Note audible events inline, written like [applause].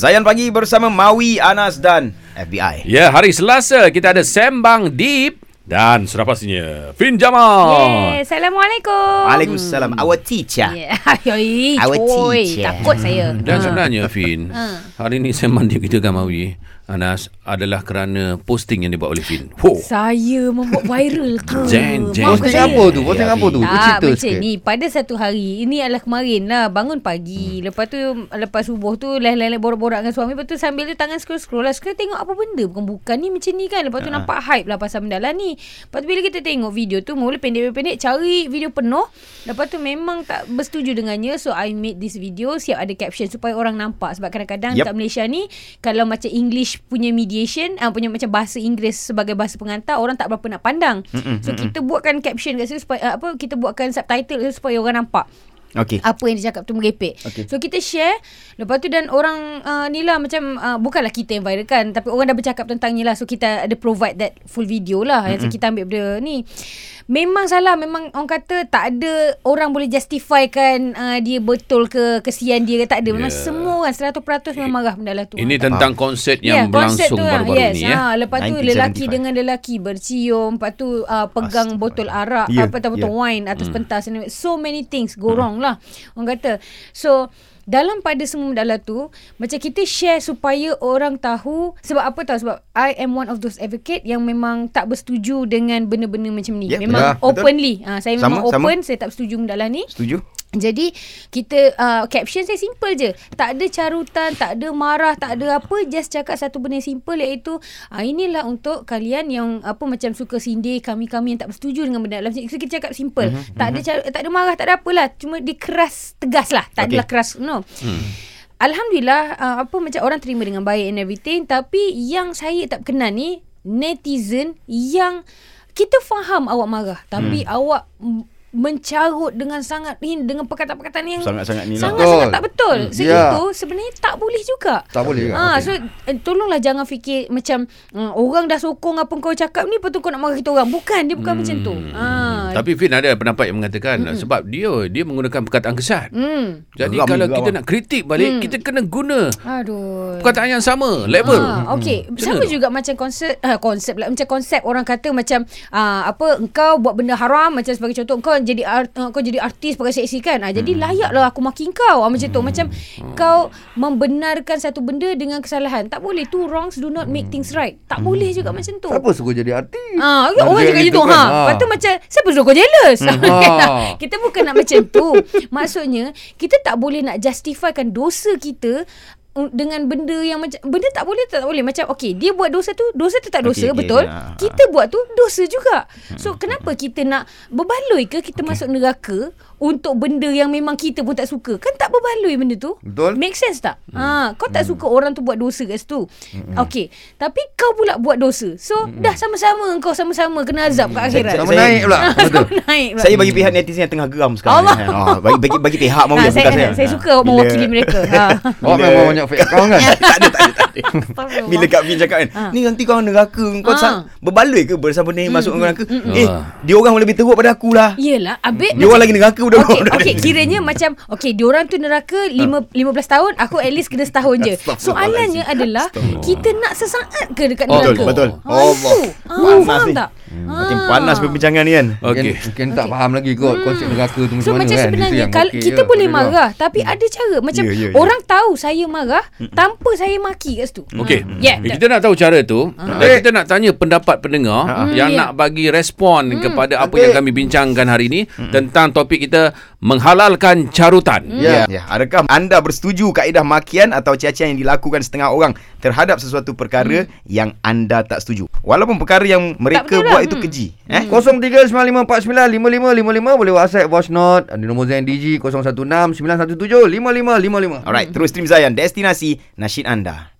Zayan Pagi bersama Mawi, Anas dan FBI. Ya, hari Selasa kita ada Sembang Deep dan sudah pastinya Fin Jamal. Yeah, Assalamualaikum. Waalaikumsalam. Our teacher. [laughs] Yeah. Ayoi, Our teacher. Takut saya. Dan Ha. sebenarnya Fin, Ha. hari ini Sembang Deep kita Gamawi Anas adalah kerana posting yang dibuat oleh Fin. Ho. Saya membuat viral ke? Jeng, Maafkan Posting apa tu? Posting Ya, apa tu? Tak, Bercerita macam sikit. ni Pada satu hari Ini adalah kemarin lah Bangun pagi hmm. Lepas tu Lepas subuh tu Lain-lain borak-borak dengan suami Lepas tu sambil tu Tangan scroll-scroll lah Sekarang tengok apa benda Bukan-bukan ni macam ni kan Lepas tu Ha. nampak hype lah Pasal benda lah ni Lepas tu bila kita tengok video tu Mula pendek-pendek Cari video penuh Lepas tu memang tak bersetuju dengannya So I made this video Siap ada caption Supaya orang nampak Sebab kadang-kadang Yep. Kat Malaysia ni Kalau macam English punya mediation uh, Punya macam bahasa Inggeris Sebagai bahasa pengantar Orang tak berapa nak pandang Mm-mm, So kita buatkan caption kat situ supaya uh, apa kita buatkan subtitle tu supaya orang nampak Okey. apa yang dia cakap tu merepek. Okey. So kita share lepas tu dan orang uh, ni lah macam uh, bukanlah kita yang viral kan tapi orang dah bercakap tentangnya lah so kita ada provide that full video lah mm-hmm. yang kita ambil benda ni. Memang salah memang orang kata tak ada orang boleh justifikan uh, dia betul ke kesian dia ke tak ada. Memang Yeah. semua orang 100% memang marah benda lah tu. Ini tentang konsert Ya, yang konsep berlangsung tu lah. baru-baru yes. ni ya. Ha, lepas tu 1975. lelaki dengan lelaki bercium, lepas tu uh, pegang Astaga. botol arak, Ya, apa atau botol ya. wine atas pentas and so many things go wrong lah. Orang kata. So dalam pada semua dalam tu macam kita share supaya orang tahu sebab apa tahu sebab I am one of those advocate yang memang tak bersetuju dengan benda-benda macam ni. Ya, memang betul. openly. Ha, saya Sama, memang sama. open, saya tak bersetuju benda lah ni. Setuju? Jadi kita uh, caption saya simple je. Tak ada carutan, tak ada marah, tak ada apa, just cakap satu benda simple iaitu uh, inilah untuk kalian yang apa macam suka sindir kami-kami yang tak bersetuju dengan benda dalam so, kita cakap simple. Mm-hmm. Tak ada car- tak ada marah, tak ada apalah. Cuma dia keras tegas lah. Tak Okay. adalah keras no. Hmm. Alhamdulillah uh, apa macam orang terima dengan baik and everything tapi yang saya tak kenal ni netizen yang kita faham awak marah tapi hmm. awak mencarut dengan sangat ni dengan perkataan-perkataan yang Sangat-sangat ni sangat-sangat Betul. tak betul. Hmm. Segitu Ya. sebenarnya tak boleh juga. Tak boleh juga. Ha, Okey. so eh, tolonglah jangan fikir macam uh, orang dah sokong apa kau cakap ni betul kau nak marah kita orang. Bukan, dia bukan hmm. macam tu. Ha. Tapi Fin ada pendapat yang mengatakan mm sebab dia dia menggunakan perkataan kesat. Hmm. Jadi Geram kalau juga, kita nak kritik balik, kita kena guna Aduh. perkataan yang sama, level. Ah, okey. Macam Sama juga macam konsep uh, konsep lah macam konsep orang kata macam uh, apa engkau buat benda haram macam sebagai contoh engkau jadi art, uh, kau jadi artis pakai seksi kan. Uh, jadi layaklah aku maki kau. Uh, macam tu macam kau membenarkan satu benda dengan kesalahan. Tak boleh two wrongs do not make things right. Tak boleh juga macam tu. Siapa suruh jadi artis? Ah, Nak orang cakap gitu gitu kan? ha. Ha. Lepas tu macam siapa suruh kau jealous? [laughs] Ah. kita bukan nak macam tu. Maksudnya kita tak boleh nak justifikan dosa kita dengan benda yang macam benda tak boleh tak, tak boleh macam okey dia buat dosa tu dosa tu tak dosa okey, betul okey. Ah, kita buat tu dosa juga so kenapa kita nak berbaloi ke kita masuk neraka untuk benda yang memang kita pun tak suka kan tak berbaloi benda tu Betul. make sense tak ha kau tak suka orang tu buat dosa kat situ okey tapi kau pula buat dosa so dah sama-sama kau sama-sama kena azab kat akhirat Sama Saya- naik pula. [laughs] Betul. sama naik pula. Saya bagi pihak netizen yang tengah geram sekarang. Allah. ni. Ha, bagi bagi bagi pihak [laughs] mau Ha, saya, saya, saya Ha. suka mewakili mereka. Ha. [laughs] Awak Bila- memang banyak fake account kan? [laughs] tak ada tak ada tak ada. Bila Kak Fin cakap kan, Ha. ni nanti kau neraka kau Ha. sang berbaloi ke bersama ni masuk neraka? mm. Eh, dia orang lebih teruk pada aku lah. Yelah, abik Dia orang lagi neraka dah. Okey, [laughs] okey, kiranya macam okey, diorang tu neraka lima, 15 tahun, aku at least kena setahun je. Soalannya adalah kita nak sesaat ke dekat Oh, neraka? betul, betul. Ha, Allah. Panas ni. tak? Makin Ha. panas perbincangan ni kan. Mungkin, Okey. mungkin tak faham lagi kot konsep neraka tu macam So mana macam kan. Sebenarnya yang kalau okey kita je. boleh Boleh marah tapi ada cara macam Ya, ya, ya. orang tahu saya marah tanpa saya maki kat situ. Okey. Yeah, Eh, kita nak tahu cara tu dan kita nak tanya pendapat pendengar yang Hmm, nak bagi respon kepada apa Okey. yang kami bincangkan hari ini tentang topik kita menghalalkan carutan. Ya. ya. Adakah anda bersetuju kaedah makian atau cacian yang dilakukan setengah orang terhadap sesuatu perkara yang anda tak setuju? Walaupun perkara yang mereka lah. buat itu Hmm. keji. Eh? 0395495555 boleh WhatsApp voice note ada nombor Zain DG 0169175555. Alright, terus stream Zayan, destinasi nasyid anda.